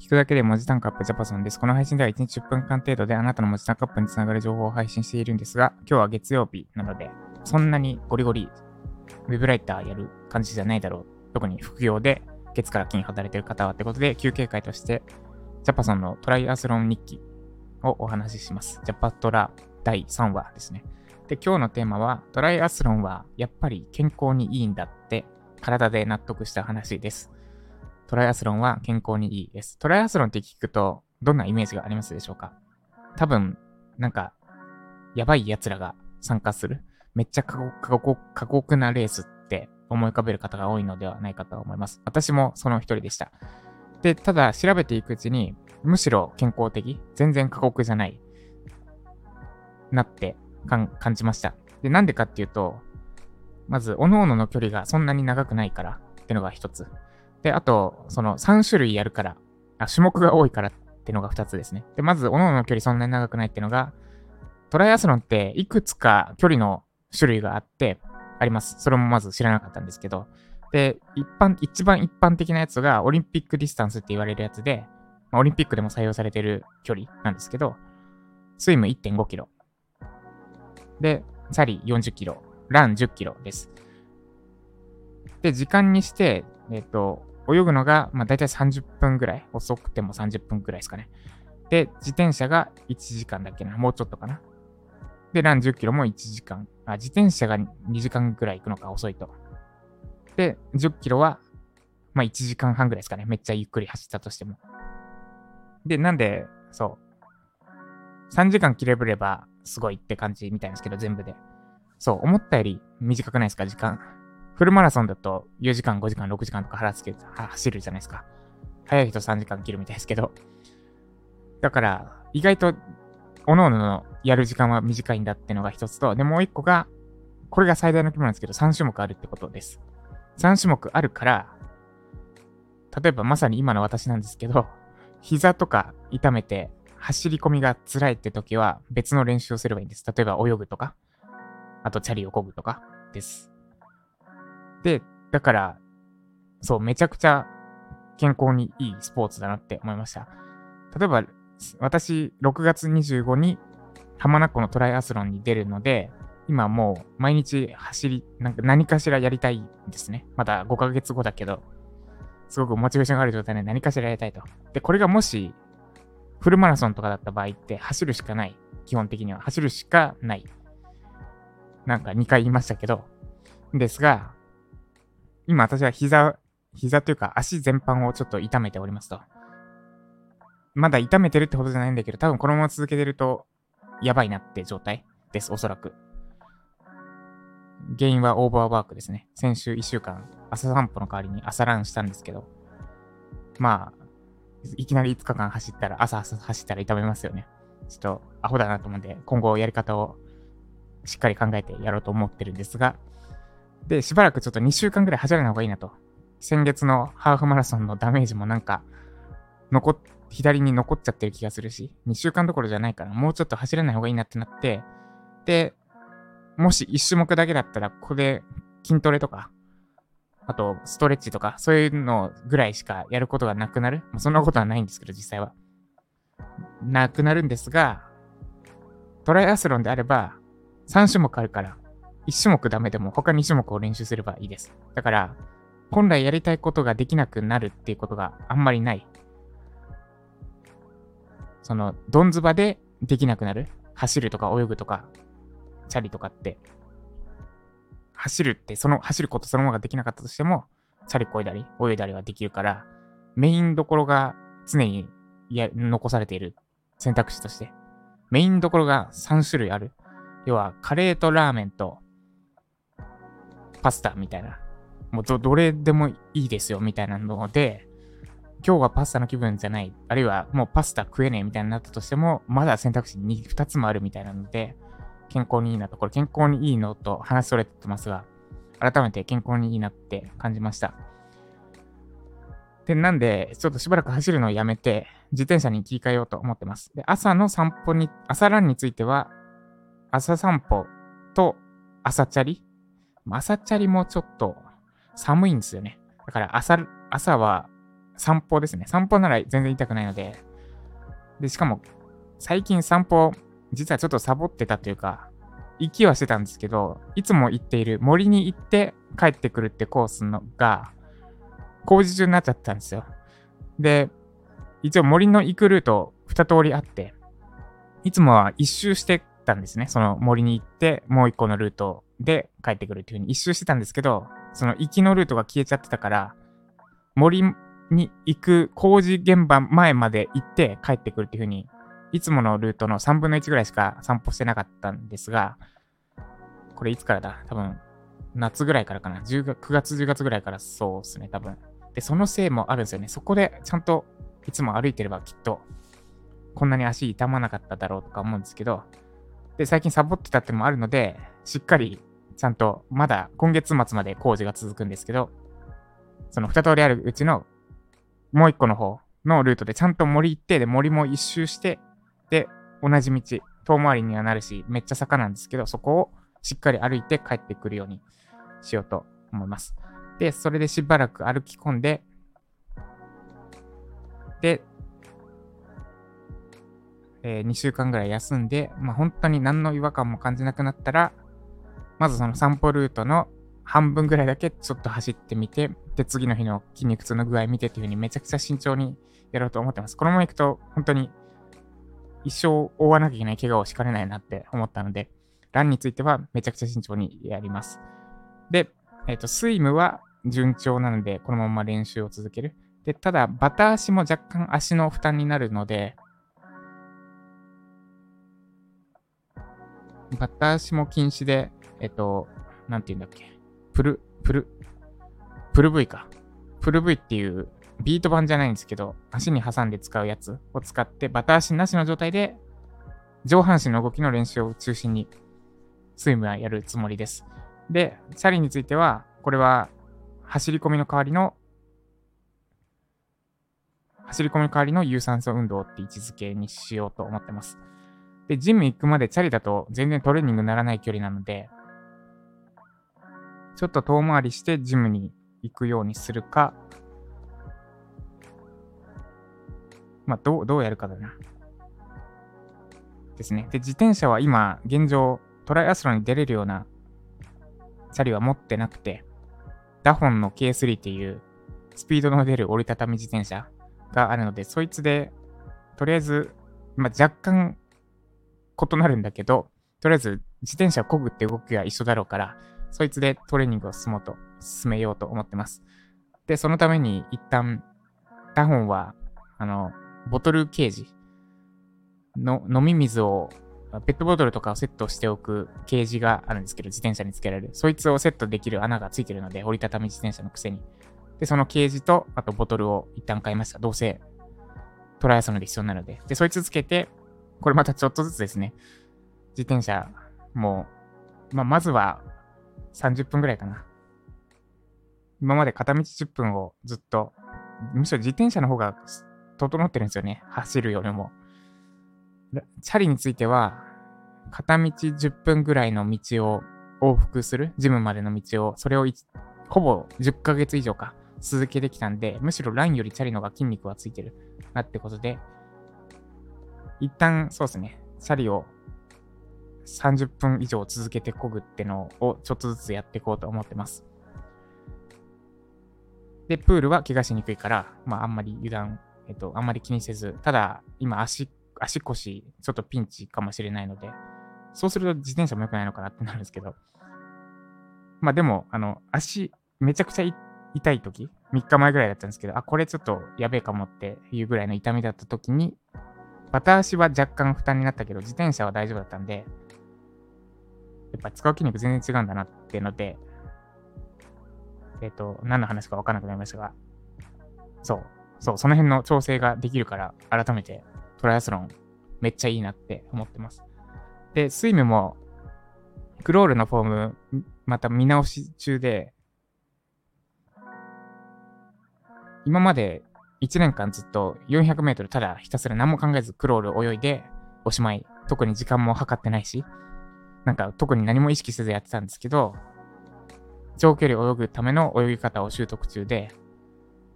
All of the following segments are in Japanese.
聞くだけで文字単価アップジャパソンです。この配信では1日10分間程度であなたの文字単価アップにつながる情報を配信しているんですが、今日は月曜日なので、そんなにゴリゴリウェブライターやる感じじゃないだろう。特に副業で月から金働いてる方はってことで、休憩会として、ジャパソンのトライアスロン日記をお話しします。ジャパトラ第3話ですね。で、今日のテーマは、トライアスロンはやっぱり健康にいいんだって体で納得した話です。トライアスロンは健康にいいです。トライアスロンって聞くと、どんなイメージがありますでしょうか？多分、なんか、やばい奴らが参加する、めっちゃ過酷過酷なレースって思い浮かべる方が多いのではないかと思います。私もその一人でした。で、ただ調べていくうちに、むしろ健康的、全然過酷じゃない、なって感じました。で、なんでかっていうと、まず、各々の距離がそんなに長くないからってのが一つ。で、あと、その3種類やるから、あ、種目が多いからってのが2つですね。で、まず、各々の距離そんなに長くないってのが、トライアスロンっていくつか距離の種類があって、あります。それもまず知らなかったんですけど。で、一般、一番一般的なやつがオリンピックディスタンスって言われるやつで、まあ、オリンピックでも採用されてる距離なんですけど、スイム1.5キロ。で、サリー40キロ。ラン10キロです。で、時間にして、えっ、と、泳ぐのが、まあ、大体30分ぐらい。遅くても30分ぐらいですかね。で、自転車が1時間だっけな。もうちょっとかな。で、ラン10キロも1時間。あ、自転車が2時間ぐらい行くのか、遅いと。で、10キロは、まあ、1時間半ぐらいですかね。めっちゃゆっくり走ったとしても。で、なんで、そう。3時間切れぶればすごいって感じみたいですけど、全部で。そう、思ったより短くないですか、時間。フルマラソンだと4時間、5時間、6時間とか腹つけて走るじゃないですか。早い人3時間切るみたいですけど。だから、意外と、各々のやる時間は短いんだってのが一つと、で、もう一個が、これが最大の規模なんですけど、3種目あるってことです。3種目あるから、例えばまさに今の私なんですけど、膝とか痛めて走り込みが辛いって時は別の練習をすればいいんです。例えば泳ぐとか、あとチャリを漕ぐとかです。で、だから、そう、めちゃくちゃ健康にいいスポーツだなって思いました。例えば、私、6月25に浜名湖のトライアスロンに出るので、今もう毎日走り、なんか何かしらやりたいんですね。まだ5ヶ月後だけど、すごくモチベーションがある状態で何かしらやりたいと。で、これがもし、フルマラソンとかだった場合って走るしかない。基本的には。走るしかない。なんか2回言いましたけど。ですが、今私は膝、膝というか足全般をちょっと痛めておりますと。まだ痛めてるってことじゃないんだけど、多分このまま続けてると、やばいなって状態です、おそらく。原因はオーバーワークですね。先週1週間、朝散歩の代わりに朝ランしたんですけど、まあ、いきなり5日間走ったら、朝走ったら痛めますよね。ちょっとアホだなと思うんで、今後やり方をしっかり考えてやろうと思ってるんですが、で、しばらくちょっと2週間ぐらい走らない方がいいなと。先月のハーフマラソンのダメージもなんか、残、左に残っちゃってる気がするし、2週間どころじゃないから、もうちょっと走らない方がいいなってなって、で、もし1種目だけだったら、ここで筋トレとか、あと、ストレッチとか、そういうのぐらいしかやることがなくなる？まあ、そんなことはないんですけど、実際は。なくなるんですが、トライアスロンであれば、3種目あるから、1種目ダメでも他2種目を練習すればいいです。だから、本来やりたいことができなくなるっていうことがあんまりない。その、どんずばでできなくなる？走るとか泳ぐとか、チャリとかって、走るって、その、走ることそのままができなかったとしても、チャリこいだり、泳いだりはできるから、メインどころが常にや残されている選択肢として、メインどころが3種類ある。要は、カレーとラーメンとパスタみたいな。もうど、どれでもいいですよみたいなので、今日はパスタの気分じゃない。あるいはもうパスタ食えねえみたいになったとしても、まだ選択肢に2つもあるみたいなので、健康にいいなと。これ健康にいいのと話それてますが、改めて健康にいいなって感じました。で、なんで、ちょっとしばらく走るのをやめて、自転車に切り替えようと思ってます。で、朝の散歩に、朝ランについては、朝散歩と朝チャリ朝チャリもちょっと寒いんですよね。だから朝、朝は散歩ですね。散歩なら全然痛くないので。で、しかも、最近散歩、実はちょっとサボってたというか、行きはしてたんですけど、いつも行っている森に行って帰ってくるってコースのが、工事中になっちゃったんですよ。で、一応森の行くルート二通りあって、いつもは一周してたんですね。その森に行って、もう一個のルートで帰ってくるっていう風に一周してたんですけど、その行きのルートが消えちゃってたから、森に行く工事現場前まで行って帰ってくるっていう風に、いつものルートの3分の1ぐらいしか散歩してなかったんですが、これいつからだ？多分、夏ぐらいからかな。10月9月、10月ぐらいからそうですね、多分。で、そのせいもあるんですよね。そこでちゃんといつも歩いてればきっと、こんなに足痛まなかっただろうとか思うんですけど、で、最近サボってたってのもあるので、しっかりちゃんと、まだ今月末まで工事が続くんですけど、その二通りあるうちのもう一個の方のルートでちゃんと森行って、で、森も一周して、で、同じ道、遠回りにはなるし、めっちゃ坂なんですけど、そこをしっかり歩いて帰ってくるようにしようと思います。で、それでしばらく歩き込んで、で、えー、2週間ぐらい休んで、まあ、本当に何の違和感も感じなくなったら、まずその散歩ルートの半分ぐらいだけちょっと走ってみて、で、次の日の筋肉痛の具合見てっていう風にめちゃくちゃ慎重にやろうと思ってます。このまま行くと本当に一生負わなきゃいけない怪我をしかねないなって思ったので、ランについてはめちゃくちゃ慎重にやります。で、えっ、ー、と、スイムは順調なので、このまま練習を続ける。で、ただ、バタ足も若干足の負担になるので、バタ足も禁止で、えっ、ー、と、なんて言うんだっけ。プル、プル、プル V か。プル V っていうビート板じゃないんですけど、足に挟んで使うやつを使って、バタ足なしの状態で、上半身の動きの練習を中心に、スイムはやるつもりです。で、チャリについては、これは、走り込みの代わりの、走り込みの代わりの有酸素運動って位置づけにしようと思ってます。で、ジム行くまでチャリだと全然トレーニングにならない距離なので、ちょっと遠回りしてジムに行くようにするか、まあ、どう、どうやるかだな。ですね。で、自転車は今、現状、トライアスロンに出れるようなチャリは持ってなくて、ダホンの K3 っていうスピードの出る折りたたみ自転車があるので、そいつで、とりあえず、まあ、若干異なるんだけど、とりあえず自転車を漕ぐって動きが一緒だろうから、そいつでトレーニングを進もうと、進めようと思ってます。で、そのために一旦、ダホンは、あの、ボトルケージの飲み水を、ペットボトルとかをセットしておくケージがあるんですけど、自転車につけられる。そいつをセットできる穴がついてるので、折りたたみ自転車のくせに。で、そのケージと、あとボトルを一旦買いました。どうせ、トライアスロンで必要なので。で、そいつつけて、これまたちょっとずつですね、自転車もう、まあ、まずは30分ぐらいかな。今まで片道10分をずっと、むしろ自転車の方が整ってるんですよね。走るよりも。チャリについては、片道10分ぐらいの道を往復する、ジムまでの道を、それをほぼ10ヶ月以上か続けてきたんで、むしろランよりチャリの方が筋肉はついてるなってことで、一旦そうですね、チャリを30分以上続けてこぐってのをちょっとずつやっていこうと思ってます。で、プールは怪我しにくいから、まああんまり油断、えっと、あんまり気にせず、ただ今足、足腰ちょっとピンチかもしれないので、そうすると自転車も良くないのかなってなるんですけど、まあでも、あの、足めちゃくちゃ痛い時、3日前ぐらいだったんですけど、あ、これちょっとやべえかもっていうぐらいの痛みだった時に、バタ足は若干負担になったけど、自転車は大丈夫だったんで、やっぱ使う筋肉全然違うんだなっていうので、えっ、と、何の話か分からなくなりましたが、そう、そう、その辺の調整ができるから、改めてトライアスロンめっちゃいいなって思ってます。で、スイムも、クロールのフォーム、また見直し中で、今まで1年間ずっと400メートルただひたすら何も考えずクロール泳いでおしまい。特に時間も計ってないし、なんか特に何も意識せずやってたんですけど、長距離泳ぐための泳ぎ方を習得中で、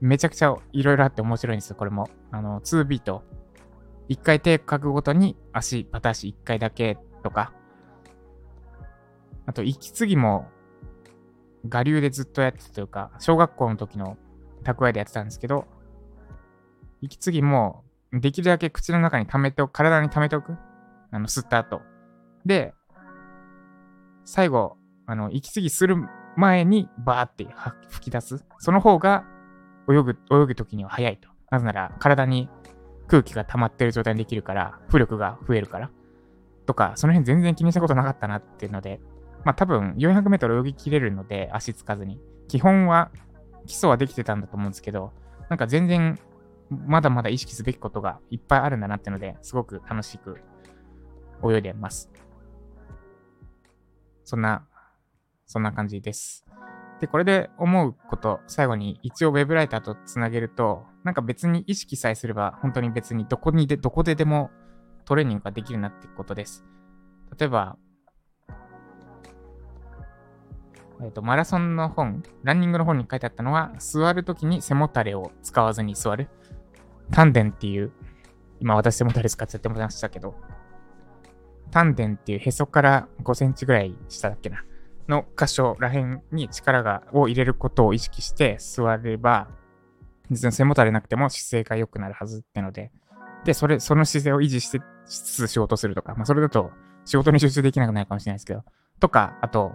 めちゃくちゃいろいろあって面白いんですよ、これも。あの、2ビート。1回手書くごとに足、パタ足1回だけとか。あと、息継ぎも、我流でずっとやってたというか、小学校の時の蓄えでやってたんですけど、息継ぎも、できるだけ口の中に溜めておく、体に溜めておく。あの、吸った後。で、最後、あの、息継ぎする前にバーって吹き出す。その方が泳ぐ、泳ぐ時には早いと。なぜなら体に空気が溜まってる状態にできるから、浮力が増えるから。とか、その辺全然気にしたことなかったなっていうので、まあ多分400メートル泳ぎきれるので、足つかずに。基本は、基礎はできてたんだと思うんですけど、なんか全然、まだまだ意識すべきことがいっぱいあるんだなっていうので、すごく楽しく泳いでます。そんな、そんな感じです。で、これで思うこと、最後に一応 Web ライターとつなげると、なんか別に意識さえすれば、本当に別にどこにで、どこででもトレーニングができるなってことです。例えば、えっ、と、マラソンの本、ランニングの本に書いてあったのは、座るときに背もたれを使わずに座る。丹田っていう、今私背もたれ使っちゃってましたけど、丹田っていうへそから5センチぐらい下だっけな、の箇所らへんに力がを入れることを意識して座れば、別に背もたれなくても姿勢が良くなるはずってので、で、それ、その姿勢を維持してしつつ仕事するとか、まあそれだと仕事に集中できなくなるかもしれないですけど、とか、あと、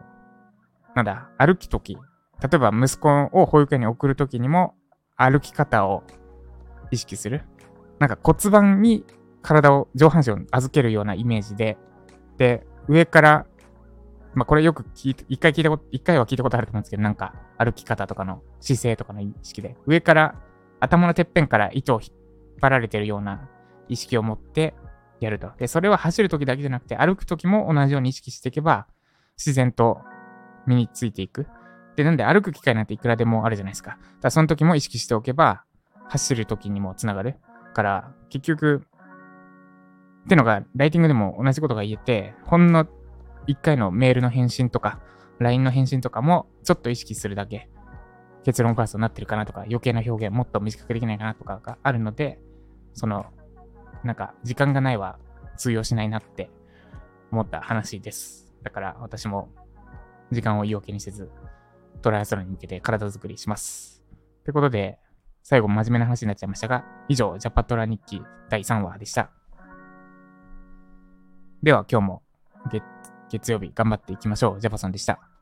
なんだ、歩きとき、例えば息子を保育園に送るときにも歩き方を意識する。なんか骨盤に体を、上半身を預けるようなイメージで、で、上から、まあ、これよく聞いて、一回聞いたこと、一回は聞いたことあると思うんですけど、なんか、歩き方とかの姿勢とかの意識で、上から、頭のてっぺんから糸を引っ張られてるような意識を持ってやると。で、それは走るときだけじゃなくて、歩くときも同じように意識していけば、自然と身についていく。で、なんで歩く機会なんていくらでもあるじゃないですか。だからその時も意識しておけば、走る時にもつながる。から、結局、ってのが、ライティングでも同じことが言えて、ほんの1回のメールの返信とか、LINE の返信とかも、ちょっと意識するだけ、結論ファーストになってるかなとか、余計な表現もっと短くできないかなとかがあるので、その、なんか、時間がないは通用しないなって思った話です。だから私も時間を言い訳にせず、トライアスロンに向けて体作りします。ってことで、最後真面目な話になっちゃいましたが、以上、ジャパトラ日記第3話でした。では今日も月曜日頑張っていきましょう。ジャパソンでした。